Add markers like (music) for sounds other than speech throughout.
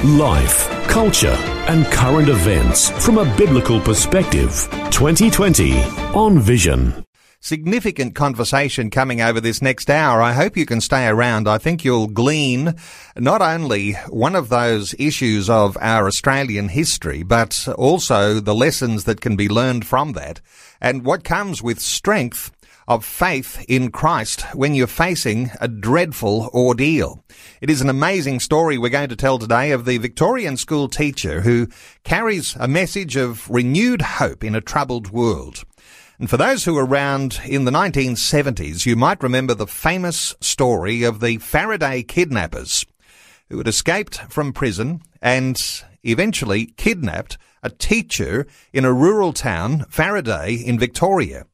Life, culture, and current events from a biblical perspective. 2020 on Vision. Significant conversation coming over this next hour. I hope you can stay around. I think you'll glean not only one of those issues of our Australian history, but also the lessons that can be learned from that and what comes with strength of faith in Christ when you're facing a dreadful ordeal. It is an amazing story we're going to tell today of the Victorian school teacher who carries a message of renewed hope in a troubled world. And for those who were around in the 1970s, you might remember the famous story of the Faraday kidnappers who had escaped from prison and eventually kidnapped a teacher in a rural town, Faraday, in Victoria.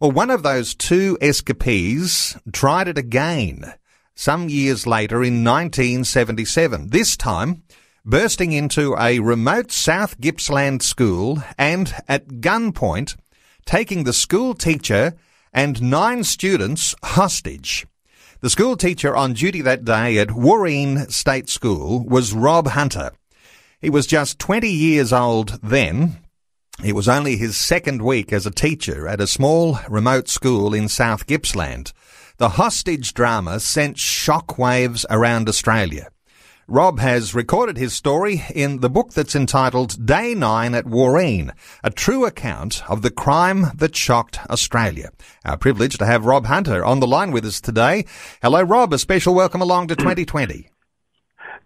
Well, one of those two escapees tried it again some years later in 1977, this time bursting into a remote South Gippsland school and at gunpoint taking the school teacher and nine students hostage. The school teacher on duty that day at Wooreen State School was Rob Hunter. He was just 20 years old then, it was only his second week as a teacher at a small remote school in South Gippsland. The hostage drama sent shockwaves around Australia. Rob has recorded his story in the book that's entitled Day 9 at Wooreen, a true account of the crime that shocked Australia. Our privilege to have Rob Hunter on the line with us today. Hello, Rob. A special welcome along to (clears throat) 2020.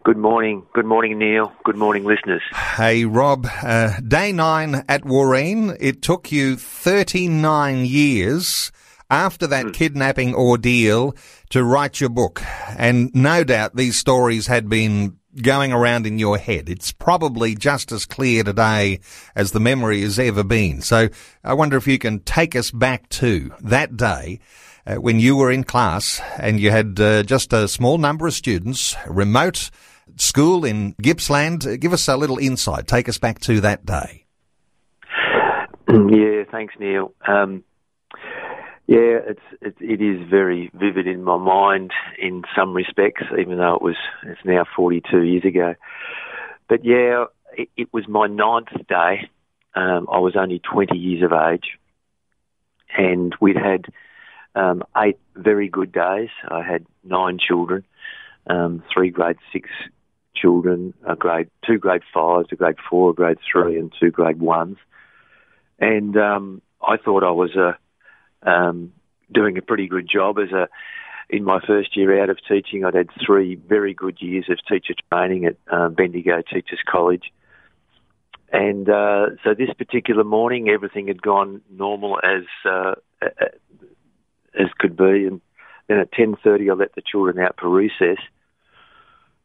Good morning. Good morning, Neil. Good morning, listeners. Hey, Rob. Uh, day nine at Wooreen. It took you 39 years after that mm. kidnapping ordeal to write your book. And no doubt these stories had been going around in your head. It's probably just as clear today as the memory has ever been. So I wonder if you can take us back to that day uh, when you were in class and you had uh, just a small number of students, remote school in Gippsland. Give us a little insight. Take us back to that day. Yeah, thanks, Neil. Um, yeah, it's it, it is very vivid in my mind in some respects, even though it was it's now 42 years ago. But yeah, it, it was my ninth day. Um, I was only 20 years of age, and we'd had um, eight very good days. I had nine children, um, three grade six children, a grade two grade fives, a grade four, a grade three, and two grade ones. And um, I thought I was uh, um, doing a pretty good job as a. In my first year out of teaching, I'd had three very good years of teacher training at um, Bendigo Teachers College. And uh, so this particular morning, everything had gone normal as uh, as could be. And then at ten thirty, I let the children out for recess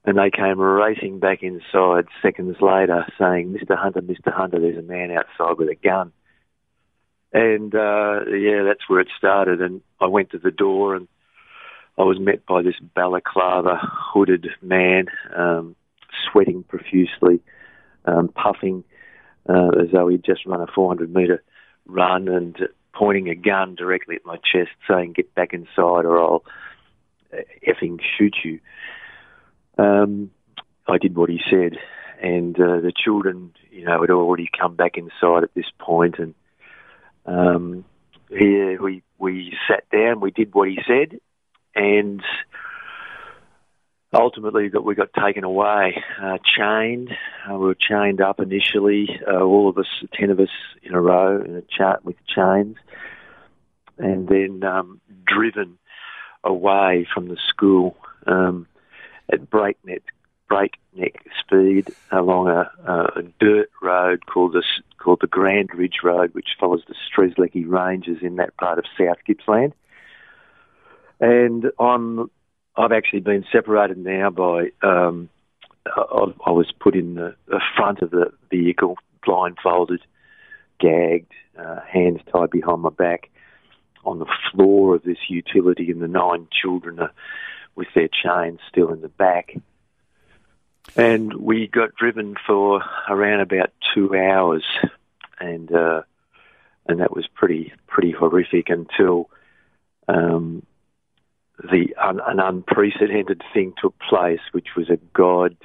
and they came racing back inside seconds later saying, Mr. Hunter, Mr. Hunter, there's a man outside with a gun. And uh, yeah, that's where it started. And I went to the door and I was met by this balaclava hooded man, um, sweating profusely, um, puffing uh, as though he'd just run a 400 metre run and pointing a gun directly at my chest saying, Get back inside or I'll effing shoot you um, I did what he said, and uh, the children, you know, had already come back inside at this point, and um, we we sat down, we did what he said, and ultimately that we got taken away, uh, chained. Uh, we were chained up initially, uh, all of us, ten of us in a row, in a chart with chains, and then um, driven away from the school. Um, at breakneck breakneck speed along a, a dirt road called the called the Grand Ridge Road, which follows the Strzelecki Ranges in that part of South Gippsland. And I'm I've actually been separated now by um, I, I was put in the, the front of the vehicle, blindfolded, gagged, uh, hands tied behind my back, on the floor of this utility, and the nine children are with their chains still in the back. And we got driven for around about two hours, and uh, and that was pretty pretty horrific until um, the un, an unprecedented thing took place, which was a God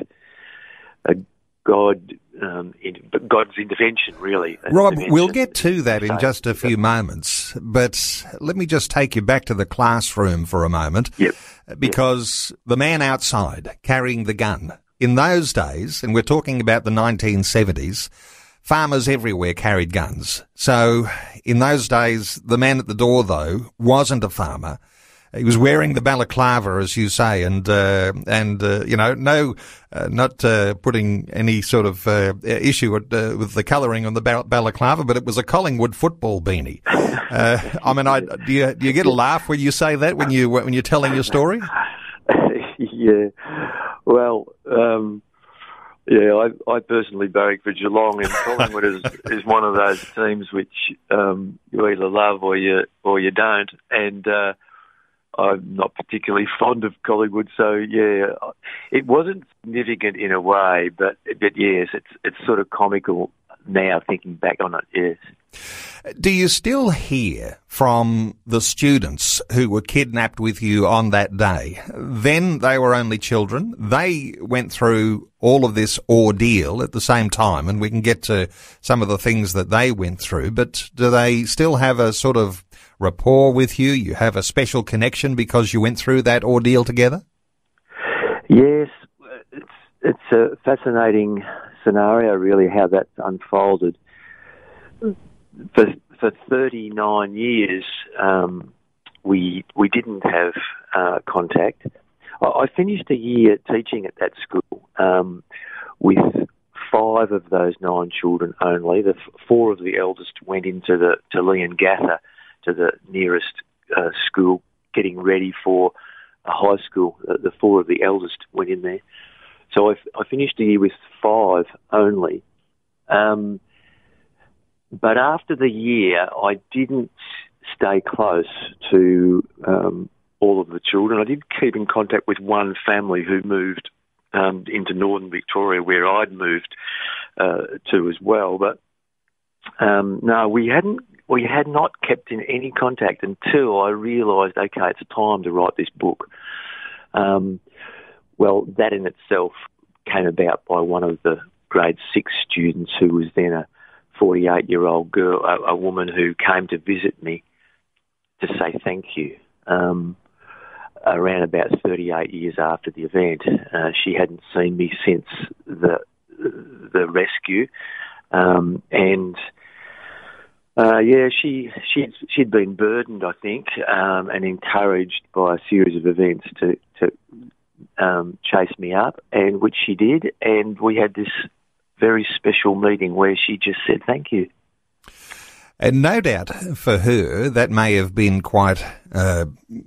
a God um, in, God's intervention, really. Rob, intervention. we'll get to that in just a few moments, but let me just take you back to the classroom for a moment. Yep. Because yep. the man outside carrying the gun, in those days, and we're talking about the 1970s, farmers everywhere carried guns. So in those days, the man at the door, though, wasn't a farmer. He was wearing the balaclava, as you say, and uh, and uh, you know, no, uh, not uh, putting any sort of uh, issue with, uh, with the colouring on the balaclava, but it was a Collingwood football beanie. I mean, I, do you do you get a laugh when you say that when you when you're telling your story? (laughs) yeah, well. Um yeah, I, I personally barrack for Geelong, and Collingwood is, (laughs) is one of those teams which um, you either love or you or you don't. And uh, I'm not particularly fond of Collingwood, so yeah, it wasn't significant in a way, but but yes, it's it's sort of comical now thinking back on it. Yes. Do you still hear from the students who were kidnapped with you on that day? Then they were only children. They went through all of this ordeal at the same time, and we can get to some of the things that they went through. But do they still have a sort of rapport with you? You have a special connection because you went through that ordeal together? Yes, it's, it's a fascinating scenario, really, how that's unfolded. For, for 39 years, um, we, we didn't have uh, contact. I, I, finished a year teaching at that school um, with five of those nine children only. The four of the eldest went into the to Leongatha to the nearest uh, school, getting ready for a high school. The, the four of the eldest went in there. So I, I finished the year with five only. Um, but after the year, I didn't stay close to um, all of the children. I did keep in contact with one family who moved um, into northern Victoria, where I'd moved uh, to as well. But um, no, we hadn't we had not kept in any contact until I realised, okay, it's time to write this book. Um, well, that in itself came about by one of the grade six students who was then a 48 year old girl, a, a, woman who came to visit me to say thank you. Um, around about 38 years after the event, uh, she hadn't seen me since the the rescue, um, and uh, yeah, she she'd she'd been burdened, I think, um, and encouraged by a series of events to to um, chase me up, and which she did, and we had this very special meeting where she just said thank you. And no doubt for her, that may have been quite, uh,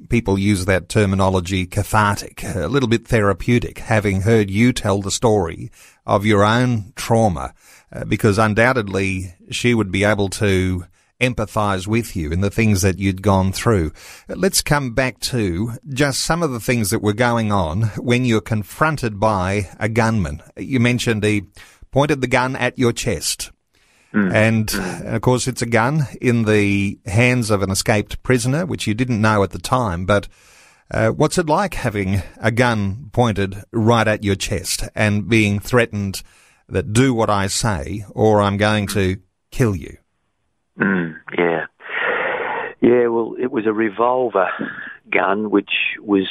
people use that terminology, cathartic, a little bit therapeutic, having heard you tell the story of your own trauma uh, because undoubtedly she would be able to empathize with you in the things that you'd gone through. Let's come back to just some of the things that were going on when you're confronted by a gunman. You mentioned he pointed the gun at your chest. Mm. And, and, of course, it's a gun in the hands of an escaped prisoner, which you didn't know at the time. But uh, what's it like having a gun pointed right at your chest and being threatened that do what I say or I'm going to kill you. Mm, yeah. Yeah, well, it was a revolver gun, which was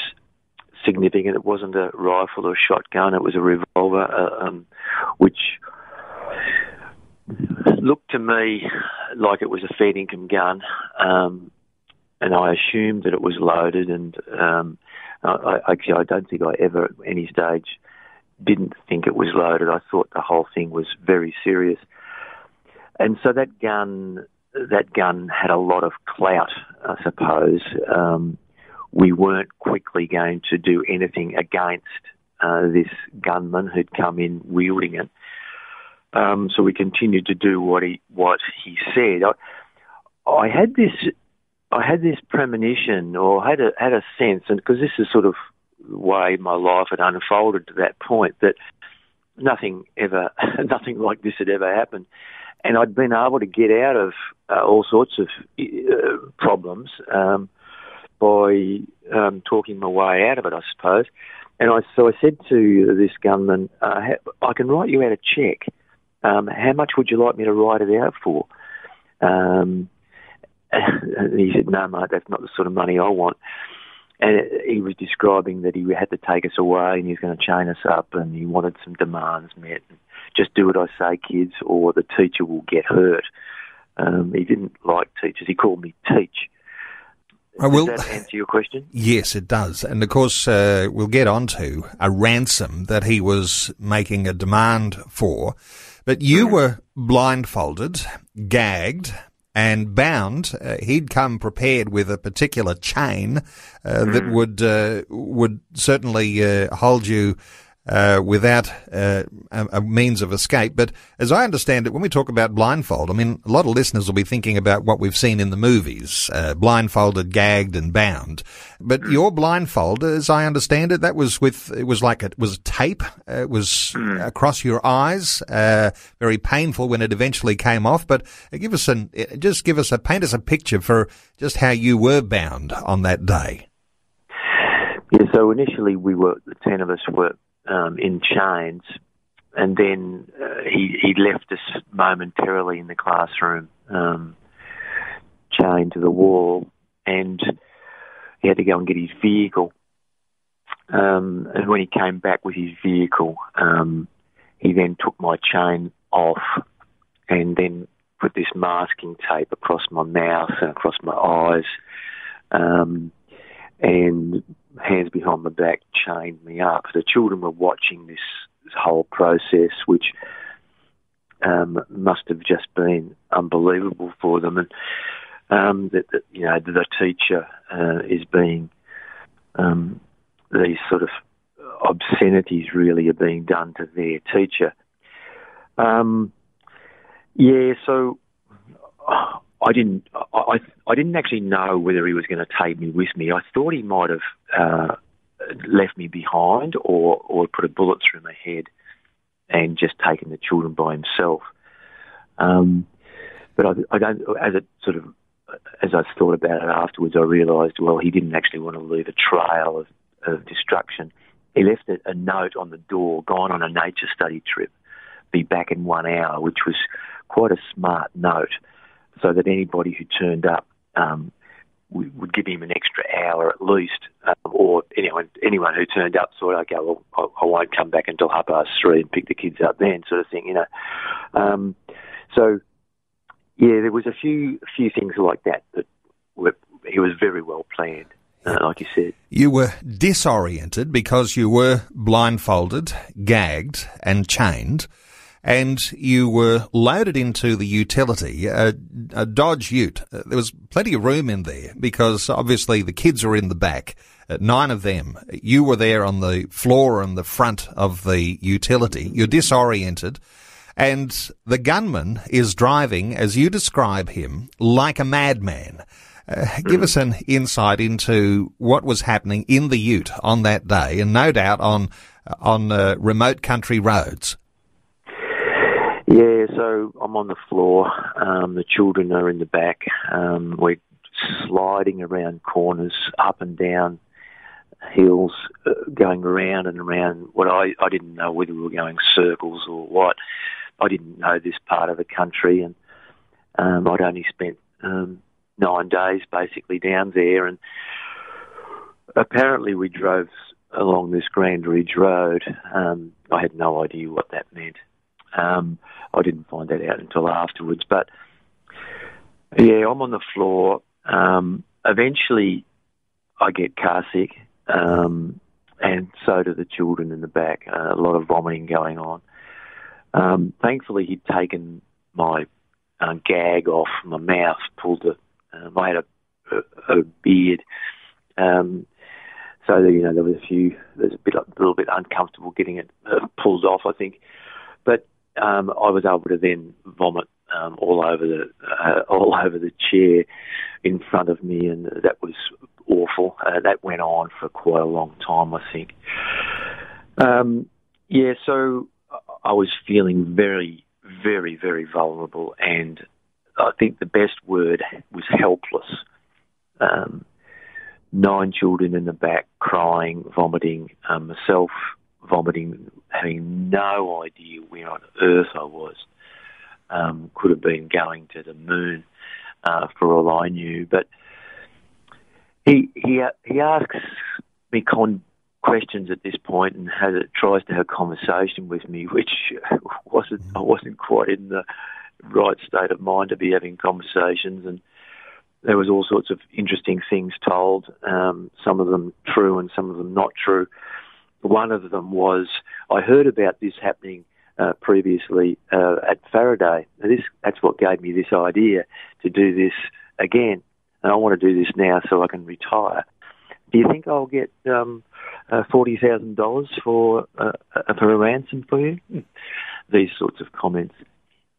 significant. It wasn't a rifle or a shotgun, it was a revolver, uh, um, which looked to me like it was a Dinkum gun. Um, and I assumed that it was loaded, and um, I, actually, I don't think I ever at any stage didn't think it was loaded. I thought the whole thing was very serious. And so that gun, that gun had a lot of clout, I suppose. Um, we weren't quickly going to do anything against uh, this gunman who'd come in wielding it. Um, so we continued to do what he what he said. I, I had this I had this premonition, or had a had a sense, and because this is sort of way my life had unfolded to that point, that nothing ever, (laughs) nothing like this had ever happened, and I'd been able to get out of uh, all sorts of uh, problems um, by um, talking my way out of it, I suppose. And I so I said to this gunman, uh, "I can write you out a check. Um, how much would you like me to write it out for?" Um, (laughs) and he said, "No, mate, that's not the sort of money I want." And he was describing that he had to take us away and he was going to chain us up and he wanted some demands met. Just do what I say, kids, or the teacher will get hurt. Um, he didn't like teachers. He called me Teach. I will, does that answer your question? (laughs) Yes, it does. And of course, uh, we'll get on to a ransom that he was making a demand for. But you mm. were blindfolded, gagged, and bound. Uh, he'd come prepared with a particular chain uh, mm. that would uh, would certainly uh, hold you uh, without uh, a, a, means of escape. But as I understand it, when we talk about blindfold, I mean, a lot of listeners will be thinking about what we've seen in the movies, uh, blindfolded, gagged, and bound. But hmm. your blindfold, as I understand it, that was with it was like it was tape. Uh, it was hmm. across your eyes, uh, very painful when it eventually came off. But give us an just give us a paint us a picture for just how you were bound on that day. Yeah, so initially we were the ten of us were um, in chains, and then uh, he he left us momentarily in the classroom, um, chained to the wall, and he had to go and get his vehicle. Um, and when he came back with his vehicle, um, he then took my chain off, and then put this masking tape across my mouth and across my eyes. Um, and hands behind my back chained me up. The children were watching this, this whole process, which um, must have just been unbelievable for them, and um, that, that, you know the teacher uh, is being um, these sort of obscenities really are being done to their teacher. Um, yeah, so I didn't. I I didn't actually know whether he was going to take me with me. I thought he might have uh, left me behind, or or put a bullet through my head, and just taken the children by himself. Um, but I, I don't. As it sort of as I thought about it afterwards, I realised well he didn't actually want to leave a trail of, of destruction. He left a, a note on the door, gone on a nature study trip, be back in one hour, which was quite a smart note so that anybody who turned up um, would give him an extra hour at least, um, or anyone anyone who turned up thought, okay, well, I, I won't come back until half past three and pick the kids up then, sort of thing, you know. Um, so, yeah, there was a few few things like that that were, it was very well planned. Uh, like you said. You were disoriented because you were blindfolded, gagged, and chained and you were loaded into the utility, a, a Dodge Ute. Uh, there was plenty of room in there because obviously the kids were in the back, uh, nine of them. You were there on the floor and the front of the utility. You're disoriented. And the gunman is driving, as you describe him, like a madman. Uh, give us an insight into what was happening in the Ute on that day, and no doubt on on uh, remote country roads. Yeah, so I'm on the floor. Um, the children are in the back. Um, we're sliding around corners, up and down hills, uh, going around and around. What I I didn't know whether we were going circles or what. I didn't know this part of the country, and um, I'd only spent um, nine days basically down there, and apparently we drove along this Grand Ridge Road. Um, I had no idea what that meant. Um, I didn't find that out until afterwards. But yeah, I'm on the floor. Um, eventually, I get car sick, um, and so do the children in the back. Uh, a lot of vomiting going on. Um, thankfully, he'd taken my uh, gag off my mouth, pulled the. Um, I had a, a, a beard, um, so you know there was a few. There's a bit, a little bit uncomfortable getting it uh, pulled off, I think. But um, I was able to then vomit um, all over the uh, all (laughs) over the chair in front of me, and that was awful. Uh, that went on for quite a long time, I think. Um, yeah, so I was feeling very, very, very vulnerable, and I think the best word was helpless. Um, nine children in the back crying, vomiting, um, myself vomiting, having no idea where on earth I was. Um, could have been going to the moon uh, for all I knew. But he he he asks me con- questions at this point and has tries to have a conversation with me, which (laughs) wasn't I wasn't quite in the right state of mind to be having conversations and there was all sorts of interesting things told, um, some of them true and some of them not true. One of them was I heard about this happening uh, previously uh, at Faraday. Now this that's what gave me this idea to do this again, and I want to do this now so I can retire. Do you think I'll get um, uh, forty thousand dollars for uh, for a ransom for you? These sorts of comments.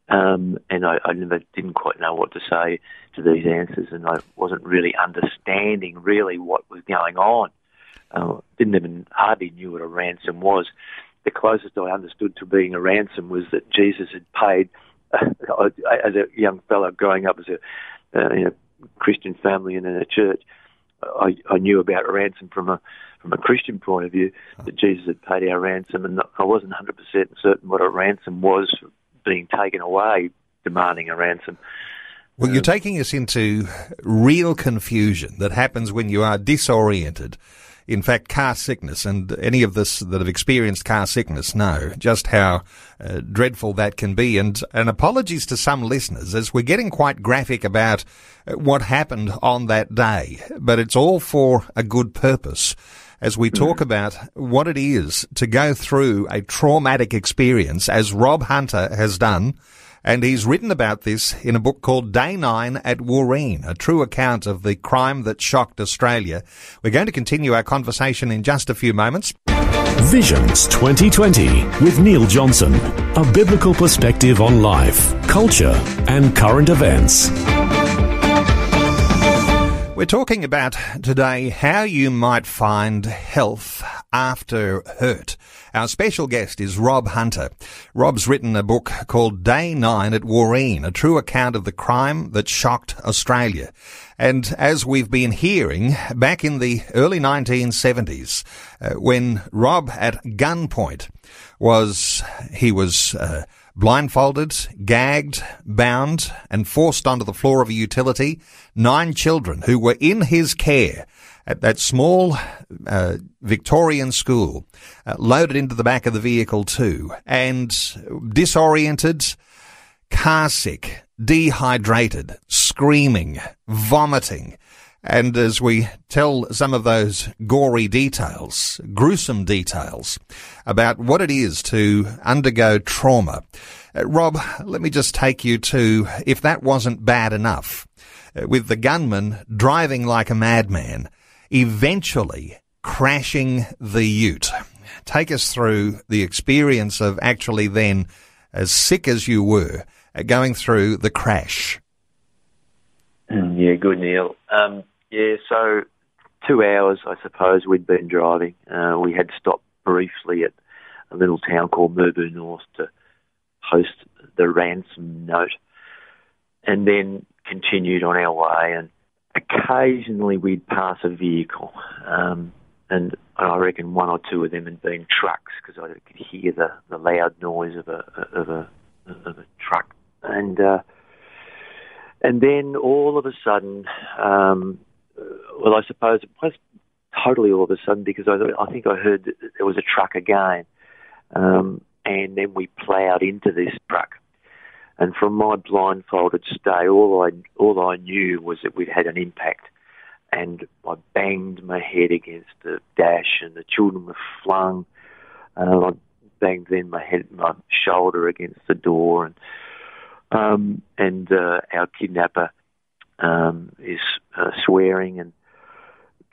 Um, and I, I never didn't quite know what to say to these answers, and I wasn't really understanding really what was going on. Uh, didn't even hardly knew what a ransom was. The closest I understood to being a ransom was that Jesus had paid, (laughs) uh, as a young fellow growing up as a uh, in a Christian family and in a church. I, I knew about a ransom from a from a Christian point of view that Jesus had paid our ransom, and I wasn't 100% certain what a ransom was being taken away demanding a ransom. Well, you're um, taking us into real confusion that happens when you are disoriented. In fact, car sickness, and any of us that have experienced car sickness know just how uh, dreadful that can be. And, and apologies to some listeners as we're getting quite graphic about uh, what happened on that day, but it's all for a good purpose as we talk about what it is to go through a traumatic experience as Rob Hunter has done. And he's written about this in a book called Day Nine at Wooreen, a true account of the crime that shocked Australia. We're going to continue our conversation in just a few moments. Visions 2020 with Neil Johnson, a biblical perspective on life, culture, and current events. We're talking about today how you might find health after hurt. Our special guest is Rob Hunter. Rob's written a book called Day Nine at Wooreen, a true account of the crime that shocked Australia. And as we've been hearing, back in the early 1970s, uh, when Rob at gunpoint was, he was, uh, blindfolded, gagged, bound, and forced onto the floor of a utility, nine children who were in his care at that small uh, Victorian school, uh, loaded into the back of the vehicle too, and disoriented, car sick, dehydrated, screaming, vomiting. And as we tell some of those gory details, gruesome details about what it is to undergo trauma, uh, Rob, let me just take you to if that wasn't bad enough, uh, with the gunman driving like a madman, eventually crashing the ute. Take us through the experience of actually then, as sick as you were, uh, going through the crash. Mm, yeah, good, Neil. Um, yeah, so two hours, I suppose, we'd been driving. Uh, we had stopped briefly at a little town called Mirboo North to post the ransom note and then continued on our way. And occasionally we'd pass a vehicle. Um, and I reckon one or two of them had been trucks because I could hear the, the loud noise of a of a of a truck. And uh, and then all of a sudden, um, well, I suppose it was totally all of a sudden because I, I think I heard that there was a truck again, um, and then we ploughed into this truck. And from my blindfolded stay, all I all I knew was that we'd had an impact, and I banged my head against the dash, and the children were flung. Uh, I banged then my head, my shoulder against the door, and um, and uh, our kidnapper um, is uh, swearing and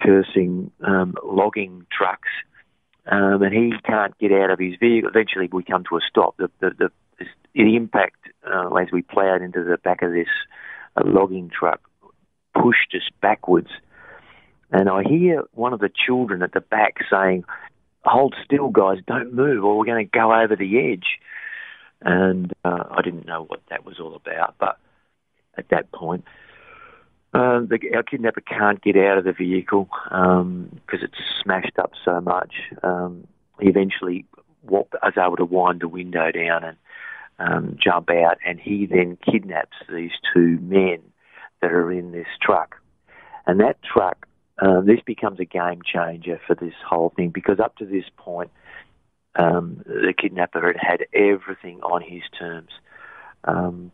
cursing, um, logging trucks, um, and he can't get out of his vehicle. Eventually, we come to a stop. The, the, the, the impact uh, as we ploughed into the back of this uh, logging truck pushed us backwards. And I hear one of the children at the back saying, Hold still, guys, don't move, or we're going to go over the edge. And uh, I didn't know what that was all about, but at that point, uh, the, our kidnapper can't get out of the vehicle because um, it's smashed up so much. Um, he eventually was able to wind the window down and um, jump out, and he then kidnaps these two men that are in this truck. And that truck, uh, this becomes a game changer for this whole thing because up to this point, um, the kidnapper had had everything on his terms. Um,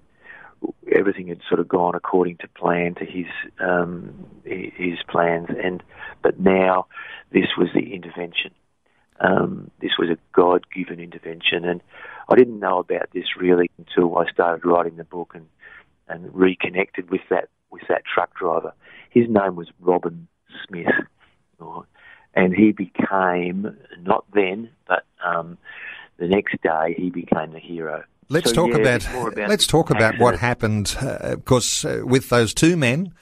everything had sort of gone according to plan to his um, his plans, and but now this was the intervention. Um, this was a God-given intervention, and I didn't know about this really until I started writing the book and and reconnected with that with that truck driver. His name was Robin Smith, and he became not then, but um, the next day he became the hero. Let's so, talk yeah, about, about, let's talk about what happened, uh, of course, uh, with those two men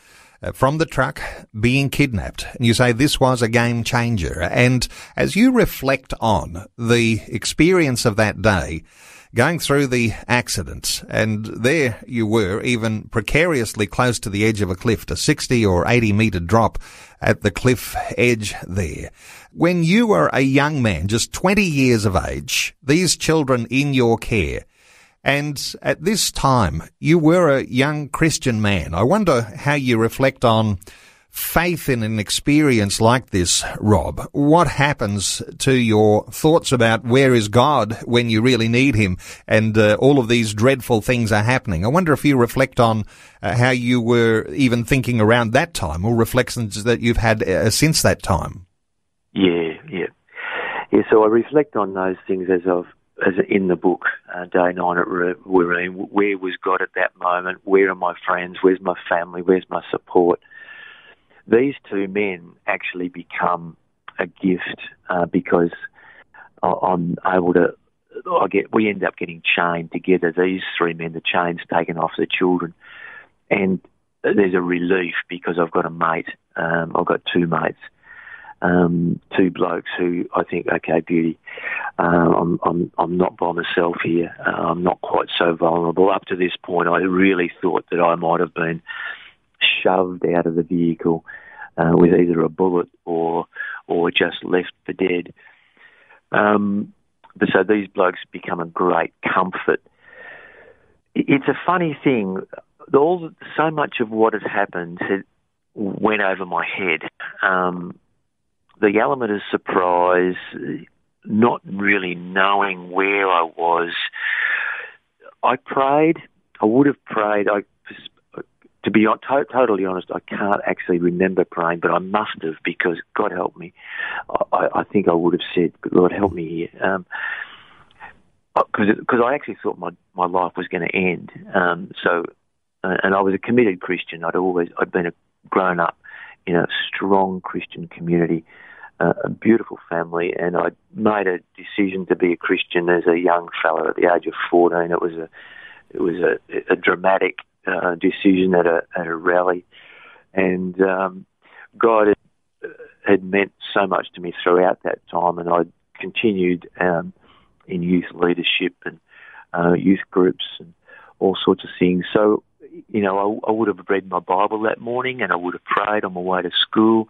uh, from the truck being kidnapped. And you say this was a game changer. And as you reflect on the experience of that day, going through the accident, and there you were, even precariously close to the edge of a cliff, a 60 or 80 metre drop at the cliff edge there. When you were a young man, just 20 years of age, these children in your care, and at this time, you were a young Christian man. I wonder how you reflect on faith in an experience like this, Rob. What happens to your thoughts about where is God when you really need Him and uh, all of these dreadful things are happening? I wonder if you reflect on uh, how you were even thinking around that time or reflections that you've had uh, since that time. Yeah, yeah. Yeah, so I reflect on those things as I've as in the book, uh, day nine at Wooreen, where was God at that moment? Where are my friends? Where's my family? Where's my support? These two men actually become a gift uh, because I'm able to. I get we end up getting chained together. These three men, the chains taken off the children, and there's a relief because I've got a mate. Um, I've got two mates um, two blokes who I think, okay, beauty, uh, I'm, I'm, I'm not by myself here. Uh, I'm not quite so vulnerable. Up to this point, I really thought that I might have been shoved out of the vehicle uh, with either a bullet or or just left for dead. Um, but so these blokes become a great comfort. It's a funny thing. All so much of what has happened went over my head. Um, the element of surprise, not really knowing where I was. I prayed. I would have prayed. I, to be to- totally honest, I can't actually remember praying, but I must have because God help me. I, I think I would have said, "Lord, help me here," because um, because I actually thought my my life was going to end. Um, so, uh, and I was a committed Christian. I'd always I'd been a grown up in a strong Christian community a beautiful family, and I made a decision to be a Christian as a young fellow at the age of fourteen. It was a it was a, a dramatic uh, decision at a at a rally, and um, God had, had, meant so much to me throughout that time, and I continued um, in youth leadership and uh, youth groups and all sorts of things. So, you know, I, I would have read my Bible that morning, and I would have prayed on my way to school.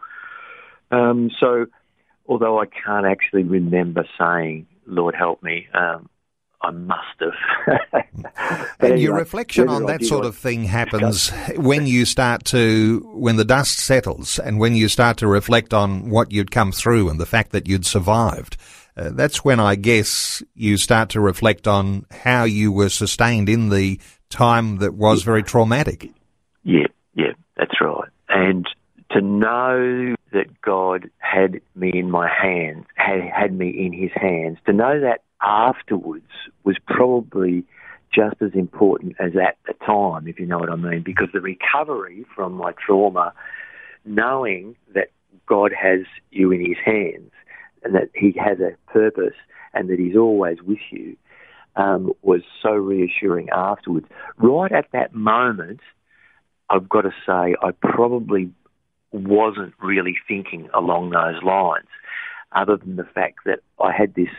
Um, so although I can't actually remember saying, Lord help me, um, I must have. (laughs) and anyway, your reflection on that sort of thing happens when you start to, when the dust settles and when you start to reflect on what you'd come through and the fact that you'd survived. Uh, that's when I guess you start to reflect on how you were sustained in the time that was very traumatic. Yeah, yeah, that's right. And to know that God had me in my hands, had, had me in his hands, to know that afterwards was probably just as important as at the time, if you know what I mean, because the recovery from my trauma, knowing that God has you in his hands and that he has a purpose and that he's always with you, um, was so reassuring afterwards. Right at that moment, I've got to say, I probably wasn't really thinking along those lines, other than the fact that I had this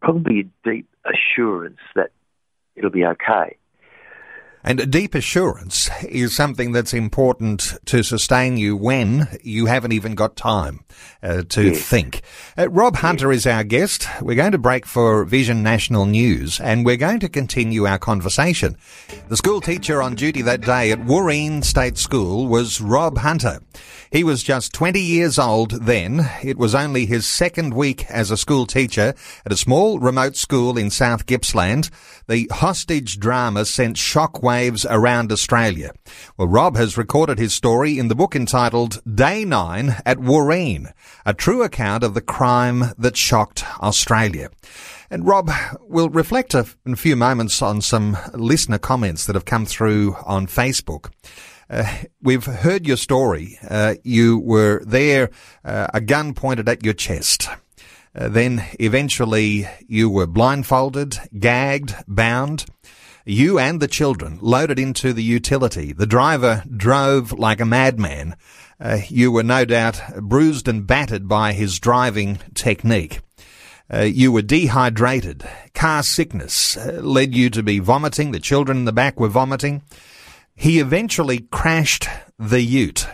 probably a deep assurance that it'll be okay. And a deep assurance is something that's important to sustain you when you haven't even got time uh, to yes. think. Uh, Rob Hunter is our guest. We're going to break for Vision National News and we're going to continue our conversation. The school teacher on duty that day at Wooreen State School was Rob Hunter. He was just 20 years old then. It was only his second week as a school teacher at a small remote school in South Gippsland. The hostage drama sent shockwaves around Australia. Well, Rob has recorded his story in the book entitled Day 9 at Wooreen, a true account of the crime that shocked Australia. And Rob, we'll reflect a, in a few moments on some listener comments that have come through on Facebook. Uh, we've heard your story. Uh, you were there, uh, a gun pointed at your chest. Uh, then eventually you were blindfolded, gagged, bound. You and the children loaded into the utility. The driver drove like a madman. Uh, you were no doubt bruised and battered by his driving technique. Uh, you were dehydrated. Car sickness uh, led you to be vomiting. The children in the back were vomiting. He eventually crashed the ute.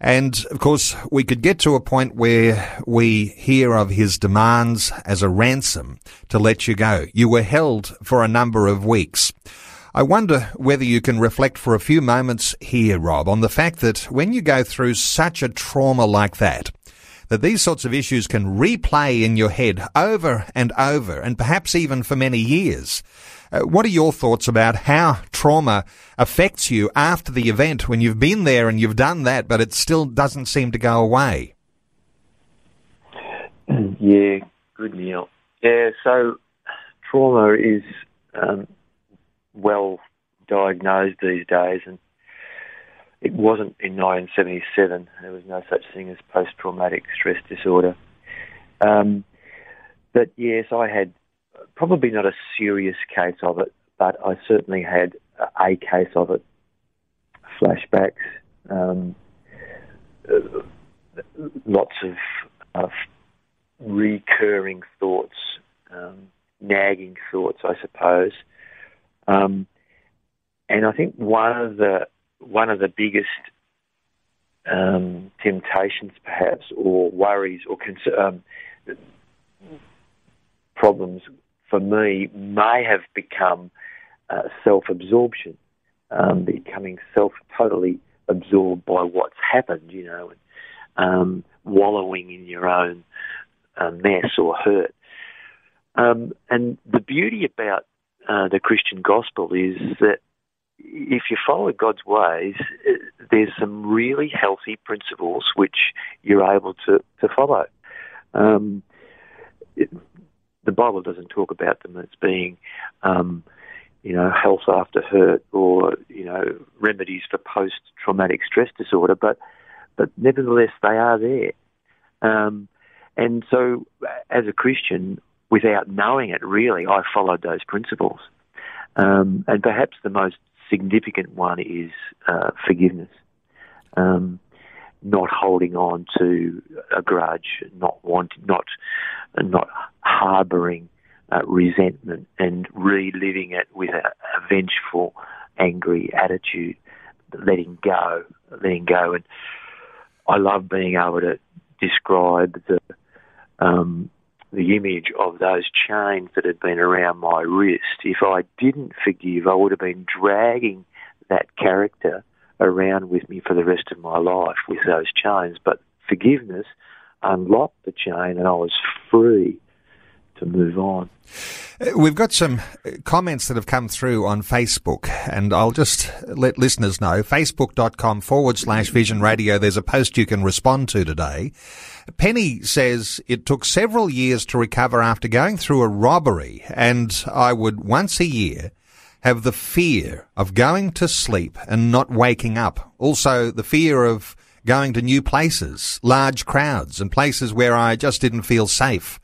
And of course, we could get to a point where we hear of his demands as a ransom to let you go. You were held for a number of weeks. I wonder whether you can reflect for a few moments here, Rob, on the fact that when you go through such a trauma like that, that these sorts of issues can replay in your head over and over and perhaps even for many years. Uh, what are your thoughts about how trauma affects you after the event when you've been there and you've done that, but it still doesn't seem to go away? (clears throat) Yeah, good, Neil. Yeah, so trauma is um, well diagnosed these days, and it wasn't in 1977. There was no such thing as post-traumatic stress disorder. Um, but yes, I had probably not a serious case of it, but I certainly had a case of it. Flashbacks, um, lots of, recurring thoughts, um, nagging thoughts, I suppose. Um, and I think one of the one of the biggest um, temptations, perhaps, or worries or cons- um, problems for me, may have become uh, self-absorption, um, becoming self totally absorbed by what's happened, you know, and um, wallowing in your own uh, mess or hurt. Um, and the beauty about uh, the Christian gospel is that if you follow God's ways, uh, there's some really healthy principles which you're able to, to follow. Um, it, the Bible doesn't talk about them as being, um, you know, health after hurt or you know remedies for post-traumatic stress disorder, but but nevertheless they are there. Um, and so, as a Christian, without knowing it, really, I followed those principles. Um, and perhaps the most significant one is uh, forgiveness. Um, not holding on to a grudge, not wanting, not not harbouring uh, resentment and reliving it with a, a, vengeful, angry attitude, letting go, letting go. And I love being able to describe the um, the image of those chains that had been around my wrist. If I didn't forgive, I would have been dragging that character around with me for the rest of my life with those chains. But forgiveness unlocked the chain and I was free to move on. Uh, we've got some uh, comments that have come through on Facebook, and I'll just let listeners know. Facebook.com forward slash Vision Radio. There's a post you can respond to today. Penny says it took several years to recover after going through a robbery, and I would once a year have the fear of going to sleep and not waking up. Also, the fear of going to new places, large crowds, and places where I just didn't feel safe.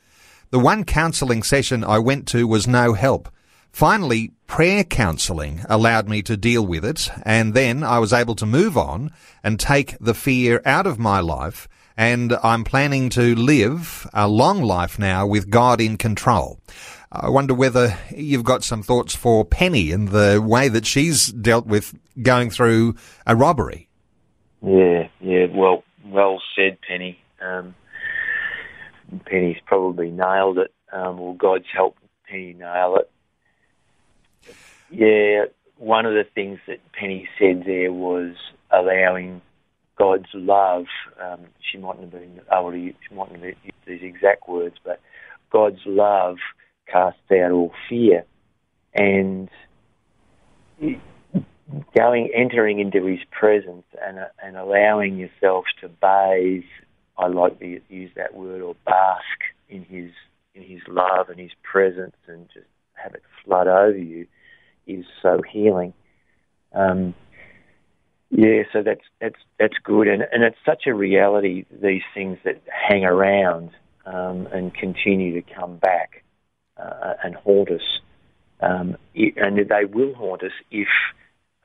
The one counselling session I went to was no help. Finally, prayer counselling allowed me to deal with it, and then I was able to move on and take the fear out of my life. And I'm planning to live a long life now with God in control. I wonder whether you've got some thoughts for Penny and the way that she's dealt with going through a robbery. Yeah, yeah. Well, well said, Penny. Um, Penny's probably nailed it. Um, well, God's help Penny nail it. Yeah, one of the things that Penny said there was allowing God's love. Um, she mightn't have been able to. She mightn't have used these exact words, but God's love casts out all fear, and going, entering into His presence, and and allowing yourself to bathe. I like to use that word or bask in His in His love and His presence, and just have it flood over you is so healing. Um, yeah, so that's that's that's good, and and it's such a reality. These things that hang around um, and continue to come back uh, and haunt us, um, and they will haunt us if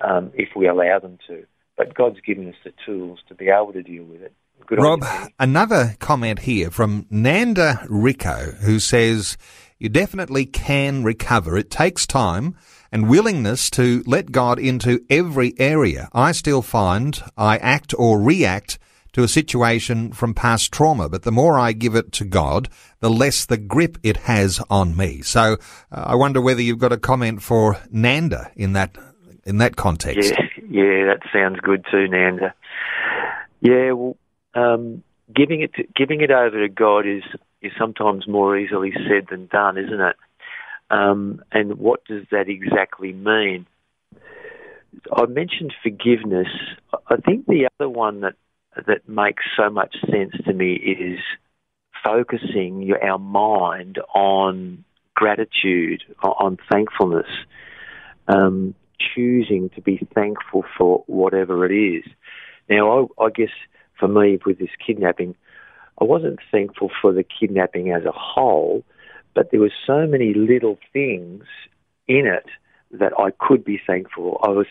um, if we allow them to. But God's given us the tools to be able to deal with it. Good Rob, another comment here from Nanda Rico, who says, You definitely can recover. It takes time and willingness to let God into every area. I still find I act or react to a situation from past trauma, but the more I give it to God, the less the grip it has on me. So uh, I wonder whether you've got a comment for Nanda in that in that context. Yeah, (laughs) yeah, that sounds good too, Nanda. Yeah, well, um, giving it to, giving it over to God is is sometimes more easily said than done, isn't it? Um, and what does that exactly mean? I mentioned forgiveness. I think the other one that that makes so much sense to me is focusing your, our mind on gratitude, on thankfulness, um, choosing to be thankful for whatever it is. Now, I, I guess for me with this kidnapping, I wasn't thankful for the kidnapping as a whole, but there were so many little things in it that I could be thankful. I was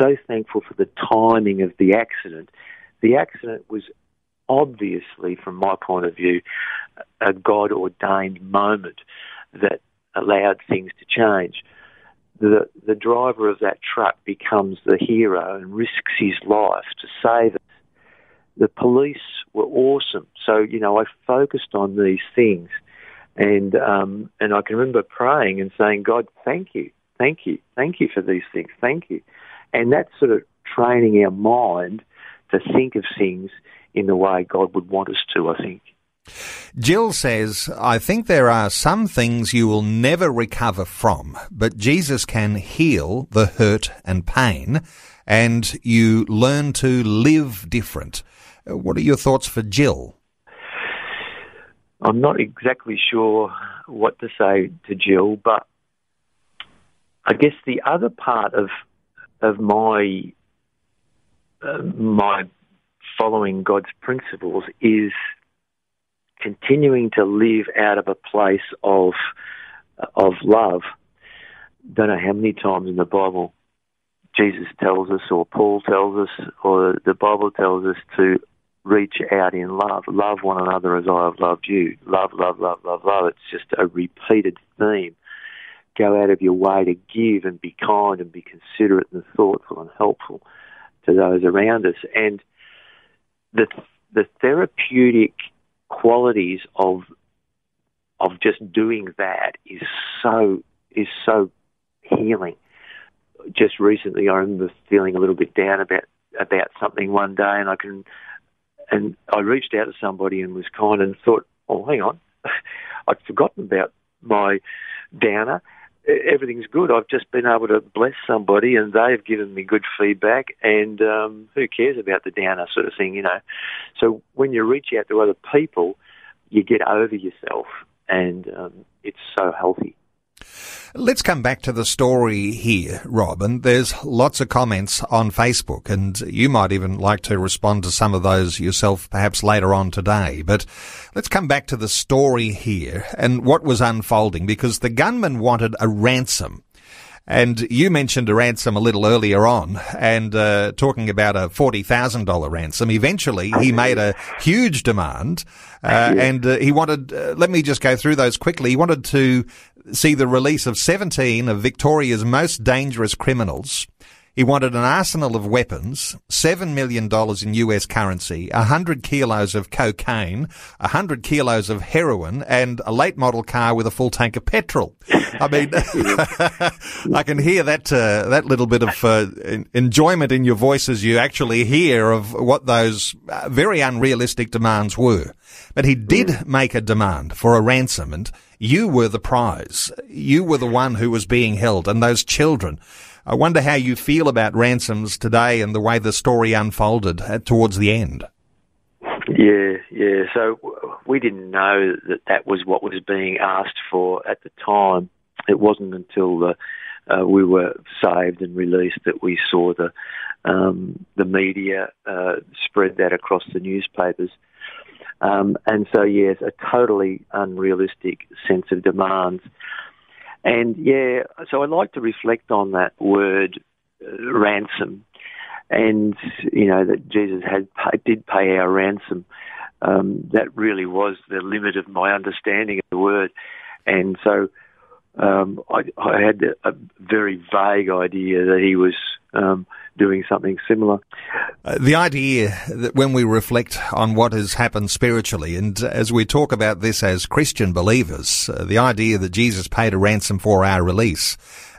so thankful for the timing of the accident. The accident was obviously, from my point of view, a God ordained moment that allowed things to change. The, the driver of that truck becomes the hero and risks his life to save us. The police were awesome. So, you know, I focused on these things and um, and I can remember praying and saying, God, thank you, thank you, thank you for these things, thank you. And that sort of training our mind to think of things in the way God would want us to, I think. Jill says, I think there are some things you will never recover from, but Jesus can heal the hurt and pain, and you learn to live different. Uh, what are your thoughts for Jill? I'm not exactly sure what to say to Jill, but I guess the other part of of my my following God's principles is continuing to live out of a place of of love. Don't know how many times in the Bible Jesus tells us, or Paul tells us, or the Bible tells us to reach out in love. Love one another as I have loved you. Love, love, love, love, love. It's just a repeated theme. Go out of your way to give and be kind and be considerate and thoughtful and helpful to those around us. And the the therapeutic qualities of of just doing that is so is so healing. Just recently, I remember feeling a little bit down about about something one day, and I can and I reached out to somebody and was kind and thought, oh, hang on, (laughs) I'd forgotten about my downer. Everything's good. I've just been able to bless somebody and they've given me good feedback and um, who cares about the downer sort of thing, you know. So when you reach out to other people, you get over yourself and um, it's so healthy. Let's come back to the story here, Rob. And there's lots of comments on Facebook, and you might even like to respond to some of those yourself perhaps later on today. But let's come back to the story here and what was unfolding because the gunman wanted a ransom. And you mentioned a ransom a little earlier on, and uh, talking about a forty thousand dollar ransom. Eventually, he made a huge demand, uh, and uh, he wanted. Uh, let me just go through those quickly. He wanted to see the release of 17 of Victoria's most dangerous criminals. He wanted an arsenal of weapons, $7 million in US currency, 100 kilos of cocaine, 100 kilos of heroin, and a late model car with a full tank of petrol. I mean, (laughs) I can hear that, uh, that little bit of uh, enjoyment in your voice as you actually hear of what those uh, very unrealistic demands were. But he did make a demand for a ransom and you were the prize. You were the one who was being held and those children. I wonder how you feel about ransoms today and the way the story unfolded towards the end. Yeah, yeah. So we didn't know that that was what was being asked for at the time. It wasn't until the, uh, we were saved and released that we saw the um, the media uh, spread that across the newspapers. Um, and so, yes, a totally unrealistic sense of demands. And yeah, so I'd like to reflect on that word uh, ransom, and you know that Jesus had did pay our ransom. Um, that really was the limit of my understanding of the word, and so um, I, I, had a very vague idea that he was um, doing something similar. Uh, the idea that when we reflect on what has happened spiritually, and as we talk about this as Christian believers, uh, the idea that Jesus paid a ransom for our release.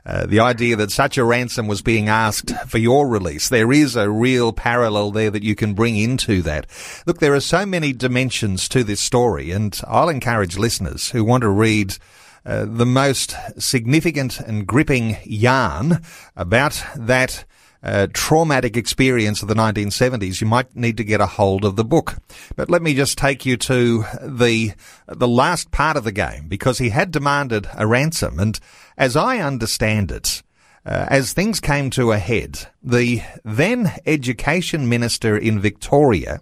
Uh, the idea that such a ransom was being asked for your release. There is a real parallel there that you can bring into that. Look, there are so many dimensions to this story, and I'll encourage listeners who want to read uh, the most significant and gripping yarn about that uh, traumatic experience of the 1970s, you might need to get a hold of the book. But let me just take you to the the last part of the game because he had demanded a ransom, and as I understand it. Uh, as things came to a head, the then education minister in Victoria,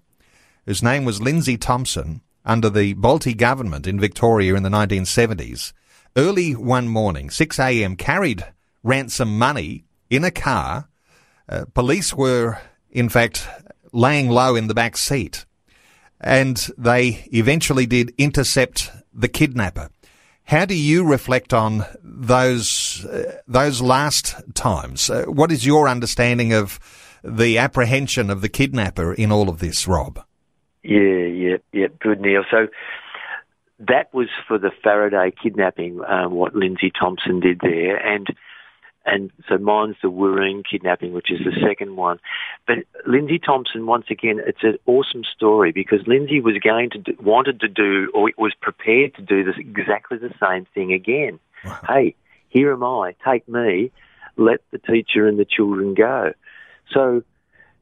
whose name was Lindsay Thompson, under the Bolte government in Victoria in the 1970s, early one morning, 6 a.m., carried ransom money in a car. Uh, police were, in fact, laying low in the back seat. And they eventually did intercept the kidnapper. How do you reflect on those uh, those last times? Uh, what is your understanding of the apprehension of the kidnapper in all of this, Rob? Yeah, yeah, yeah. Good, Neil. So that was for the Faraday kidnapping, um, what Lindsay Thompson did there, and and so mine's the Wooreen kidnapping, which is the second one. But Lindsay Thompson, once again, it's an awesome story because Lindsay was going to do, wanted to do or was prepared to do this exactly the same thing again. Wow. Hey, here am I. Take me. Let the teacher and the children go. So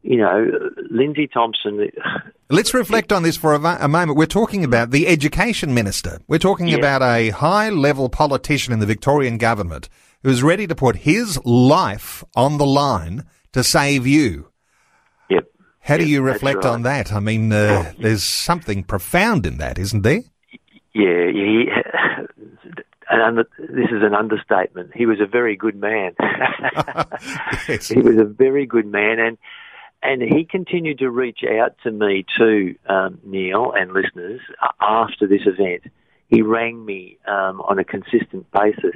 you know, Lindsay Thompson. (sighs) Let's reflect on this for a, a, moment. We're talking about the education minister. We're talking yeah. about a high level politician in the Victorian government who's ready to put his life on the line to save you. Yep. How yep, do you reflect right. on that? I mean, uh, there's something profound in that, isn't there? Yeah, he, (laughs) and this is an understatement. He was a very good man. (laughs) yes. He was a very good man, and and he continued to reach out to me too, um, Neil and listeners, after this event. He rang me um, on a consistent basis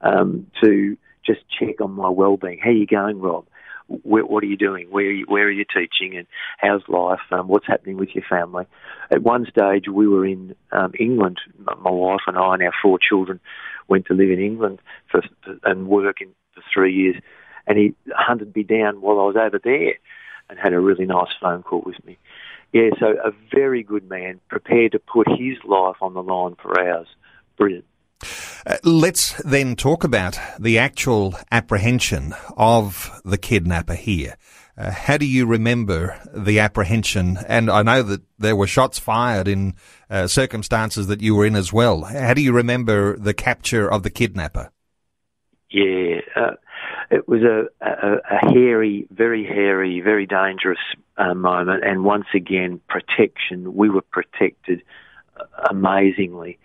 um, to just check on my well-being. How are you going, Rob? Where, what are you doing? Where are you, where are you teaching? And how's life? Um, what's happening with your family? At one stage, we were in um, England. My wife and I and our four children went to live in England for, and work in, for three years. And he hunted me down while I was over there and had a really nice phone call with me. Yeah, so a very good man, prepared to put his life on the line for ours. Brilliant. Uh, let's then talk about the actual apprehension of the kidnapper here. Uh, how do you remember the apprehension? And I know that there were shots fired in uh, circumstances that you were in as well. How do you remember the capture of the kidnapper? Yeah, uh, it was a, a, a, hairy, very hairy, very dangerous uh, moment. And once again, protection. We were protected amazingly.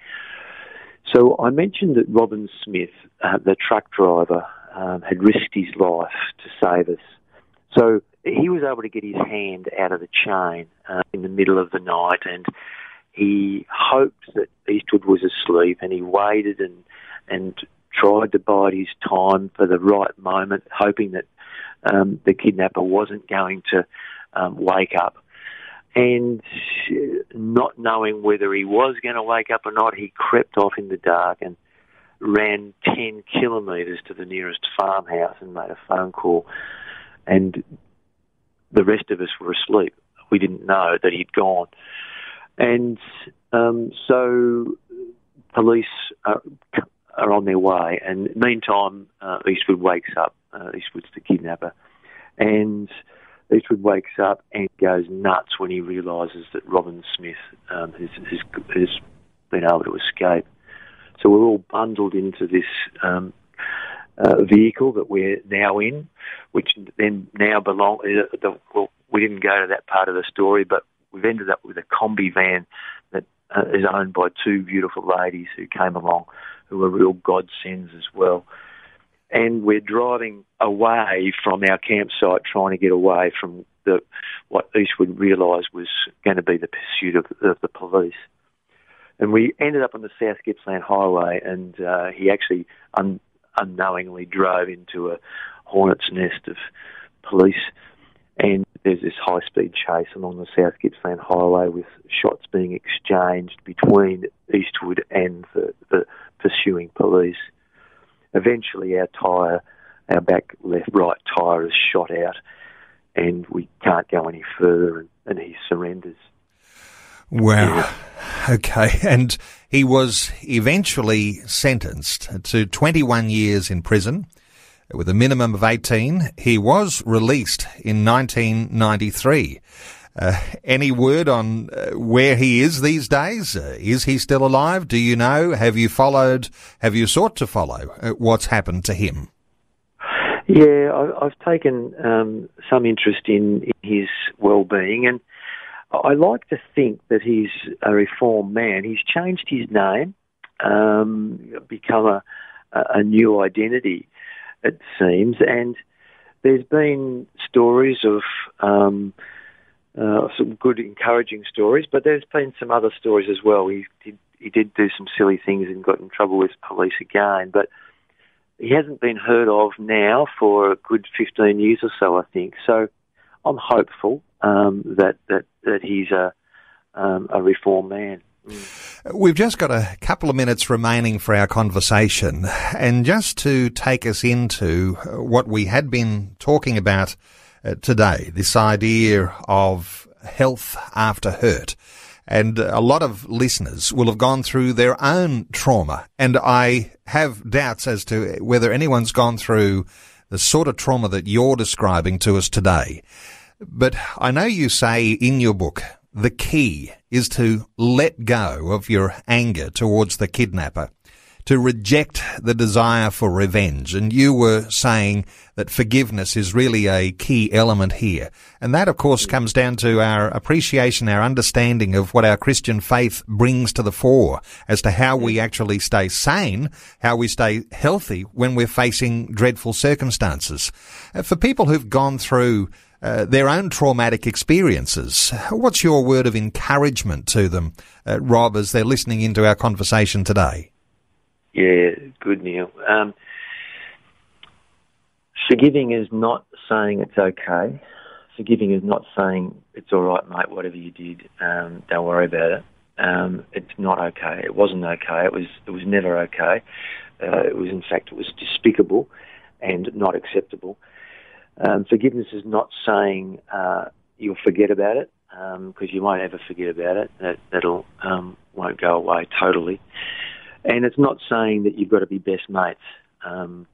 So I mentioned that Robin Smith, uh, the truck driver, um, had risked his life to save us. So he was able to get his hand out of the chain uh, in the middle of the night, and he hoped that Eastwood was asleep, and he waited and and tried to bide his time for the right moment, hoping that um, the kidnapper wasn't going to um, wake up. And not knowing whether he was going to wake up or not, he crept off in the dark and ran 10 kilometres to the nearest farmhouse and made a phone call. And the rest of us were asleep. We didn't know that he'd gone. And um, so police are, are, on their way. And meantime, uh, Eastwood wakes up. Uh, Eastwood's the kidnapper. And Eastwood wakes up and goes nuts when he realises that Robin Smith um, has, has, has, been able to escape. So we're all bundled into this um, uh, vehicle that we're now in, which then now belong. Uh, the, well, we didn't go to that part of the story, but we've ended up with a Kombi van that uh, is owned by two beautiful ladies who came along, who are real godsends as well and we're driving away from our campsite, trying to get away from the what Eastwood realised was going to be the pursuit of, of, the police. And we ended up on the South Gippsland Highway, and uh, he actually un- unknowingly drove into a hornet's nest of police. And there's this high speed chase along the South Gippsland Highway with shots being exchanged between Eastwood and the, the pursuing police. Eventually, our tyre, our back left right tyre is shot out, and we can't go any further, and, and he surrenders. Wow. Yeah. (laughs) Okay. And he was eventually sentenced to 21 years in prison with a minimum of 18. He was released in 1993. Uh, any word on uh, where he is these days? Uh, is he still alive? Do you know? Have you followed? Have you sought to follow what's happened to him? Yeah, I, have taken um, some interest in, in his well-being, and I like to think that he's a reformed man. He's changed his name, um, become a, a new identity, it seems, and there's been stories of. Um, uh, some good, encouraging stories, but there's been some other stories as well. He did, he did do some silly things and got in trouble with police again, but he hasn't been heard of now for a good 15 years or so, I think. So I'm hopeful um, that, that, that he's a, um, a reformed man. Mm. We've just got a couple of minutes remaining for our conversation, and just to take us into what we had been talking about Uh, today, this idea of health after hurt. And a lot of listeners will have gone through their own trauma. And I have doubts as to whether anyone's gone through the sort of trauma that you're describing to us today. But I know you say in your book, the key is to let go of your anger towards the kidnapper to reject the desire for revenge. And you were saying that forgiveness is really a key element here. And that, of course, comes down to our appreciation, our understanding of what our Christian faith brings to the fore as to how we actually stay sane, how we stay healthy when we're facing dreadful circumstances. Uh, for people who've gone through uh, their own traumatic experiences. What's your word of encouragement to them, uh, Rob, as they're listening into our conversation today? Yeah, good, Neil. Um, forgiving is not saying it's okay. Forgiving is not saying it's all right, mate. Whatever you did, um, don't worry about it. Um, it's not okay. It wasn't okay. It was. It was never okay. Uh, it was, in fact, it was despicable and not acceptable. Um, forgiveness is not saying uh, you'll forget about it because um, you won't ever forget about it. That that'll um, won't go away totally. And it's not saying that you've got to be best mates. Um,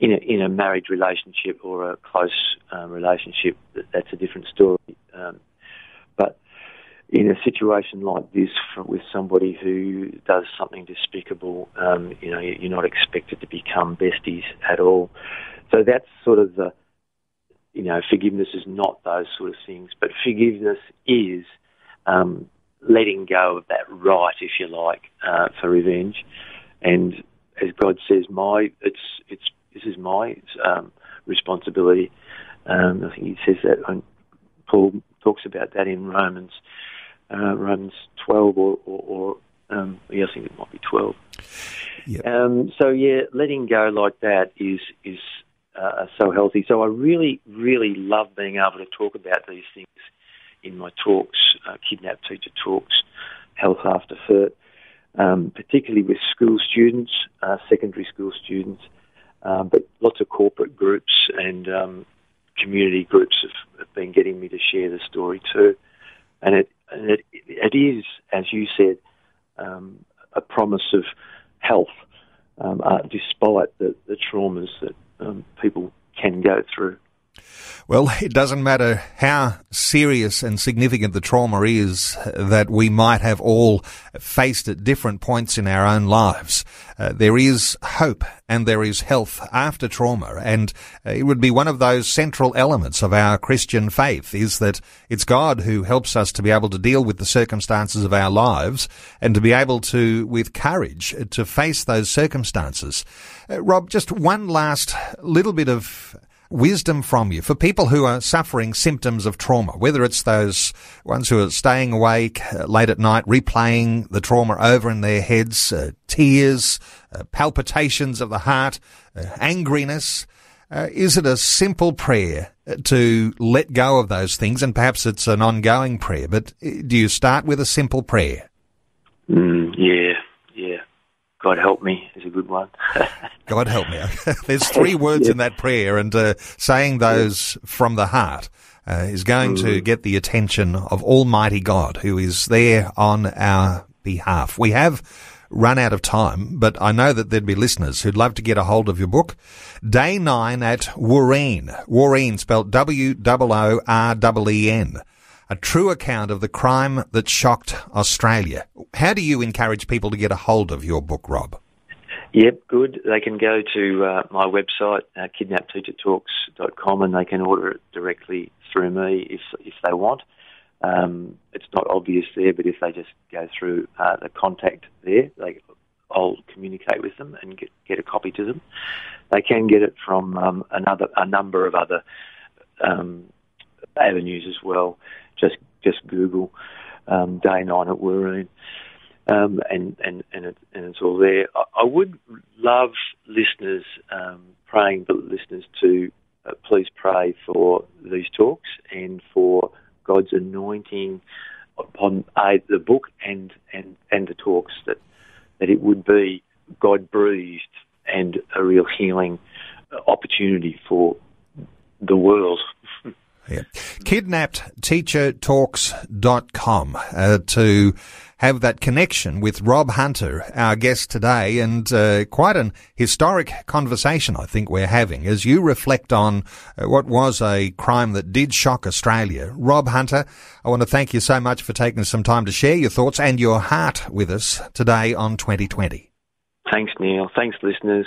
in a, in a marriage relationship or a close um, relationship, that's a different story. Um, but in a situation like this, for, with somebody who does something despicable, um, you know, you're not expected to become besties at all. So that's sort of the, you know, forgiveness is not those sort of things, but forgiveness is um, letting go of that right, if you like, uh, for revenge. And as God says, my it's it's this is my um, responsibility. Um, I think He says that. And Paul talks about that in Romans uh, Romans twelve or, or, or um, yeah, I think it might be twelve. Yep. Um, so yeah, letting go like that is is uh, so healthy. So I really really love being able to talk about these things in my talks, uh, kidnap teacher talks, health after hurt, um, particularly with school students, uh, secondary school students, um, but lots of corporate groups and um, community groups have, have, been getting me to share the story too. And it, and it, it is, as you said, um, a promise of health um, uh, despite the, the traumas that um, people can go through. Well, it doesn't matter how serious and significant the trauma is that we might have all faced at different points in our own lives. Uh, there is hope and there is health after trauma. And uh, it would be one of those central elements of our Christian faith is that it's God who helps us to be able to deal with the circumstances of our lives and to be able to, with courage, to face those circumstances. Uh, Rob, just one last little bit of wisdom from you for people who are suffering symptoms of trauma, whether it's those ones who are staying awake uh, late at night, replaying the trauma over in their heads, uh, tears, uh, palpitations of the heart, uh, angriness. Uh, is it a simple prayer uh, to let go of those things? And perhaps it's an ongoing prayer, but do you start with a simple prayer? Yeah, God help me is a good one. (laughs) God help me. (laughs) (laughs) There's three words in that prayer, and uh, saying those from the heart uh, is going mm. to get the attention of Almighty God, who is there on our behalf. We have run out of time, but I know that there'd be listeners who'd love to get a hold of your book. Day nine at Wooreen. Wooreen spelled W-O-O-R-E-E-N a true account of the crime that shocked Australia. How do you encourage people to get a hold of your book, Rob? Yep, good. They can go to uh, my website, uh, kidnapteachertalks.com, and they can order it directly through me if if they want. Um, it's not obvious there, but if they just go through uh, the contact there, they, I'll communicate with them and get, get a copy to them. They can get it from um, another a number of other um, avenues as well just just Google um, day nine at Wooreen, um, and and and, it, and it's all there. I, I would love listeners um, praying for listeners to uh, please pray for these talks and for God's anointing upon uh, the book and, and, and the talks that that it would be God breathed and a real healing opportunity for the world. (laughs) Yeah. KidnappedTeacherTalks.com uh, to have that connection with Rob Hunter, our guest today, and uh, quite an historic conversation I think we're having as you reflect on uh, what was a crime that did shock Australia. Rob Hunter, I want to thank you so much for taking some time to share your thoughts and your heart with us today on 2020. Thanks, Neil. Thanks, listeners.